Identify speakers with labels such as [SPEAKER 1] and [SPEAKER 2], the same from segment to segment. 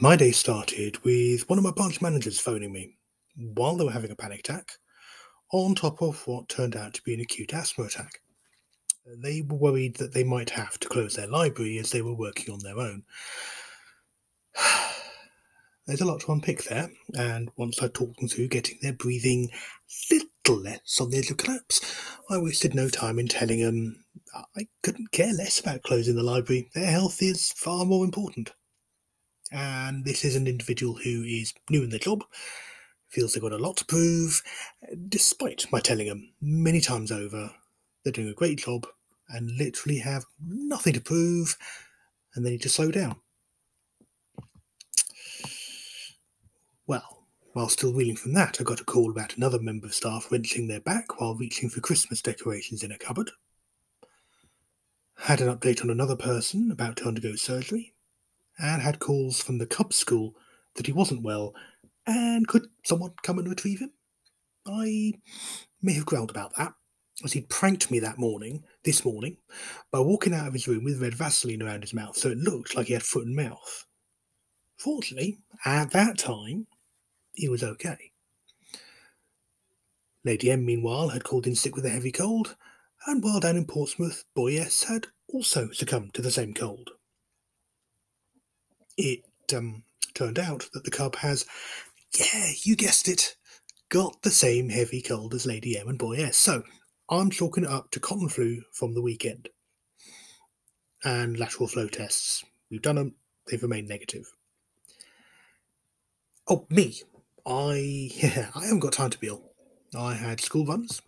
[SPEAKER 1] My day started with one of my branch managers phoning me while they were having a panic attack, on top of what turned out to be an acute asthma attack. They were worried that they might have to close their library as they were working on their own. There's a lot to unpick there, and once I talked them through getting their breathing a little less on the edge of collapse, I wasted no time in telling them I couldn't care less about closing the library. Their health is far more important. And this is an individual who is new in the job, feels they've got a lot to prove, despite my telling them many times over they're doing a great job and literally have nothing to prove and they need to slow down. Well, while still reeling from that, I got a call about another member of staff wrenching their back while reaching for Christmas decorations in a cupboard. Had an update on another person about to undergo surgery, and had calls from the Cub school that he wasn't well, and could someone come and retrieve him? I may have growled about that, as he'd pranked me that morning, this morning, by walking out of his room with red Vaseline around his mouth so it looked like he had foot and mouth. Fortunately, at that time, he was okay. Lady M, meanwhile, had called in sick with a heavy cold, and while down in Portsmouth, Boy S had also succumbed to the same cold. It um, turned out that the cub has, yeah, you guessed it, got the same heavy cold as Lady M and Boy S. So I'm chalking it up to cotton flu from the weekend. And lateral flow tests. We've done them, they've remained negative. Oh, me. I yeah, I haven't got time to be ill. I had school runs,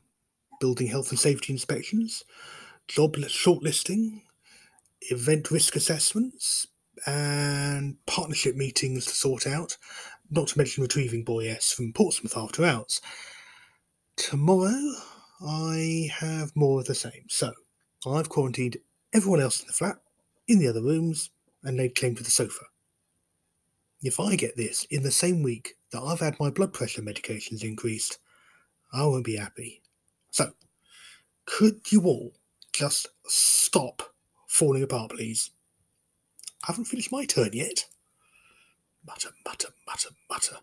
[SPEAKER 1] building health and safety inspections, job shortlisting, event risk assessments, and partnership meetings to sort out, not to mention retrieving Boy S from Portsmouth after hours. Tomorrow, I have more of the same. So, I've quarantined everyone else in the flat, in the other rooms, and laid claim to the sofa. If I get this in the same week that I've had my blood pressure medications increased, I won't be happy. So, could you all just stop falling apart, please? I haven't finished my turn yet. Mutter, mutter, mutter, mutter.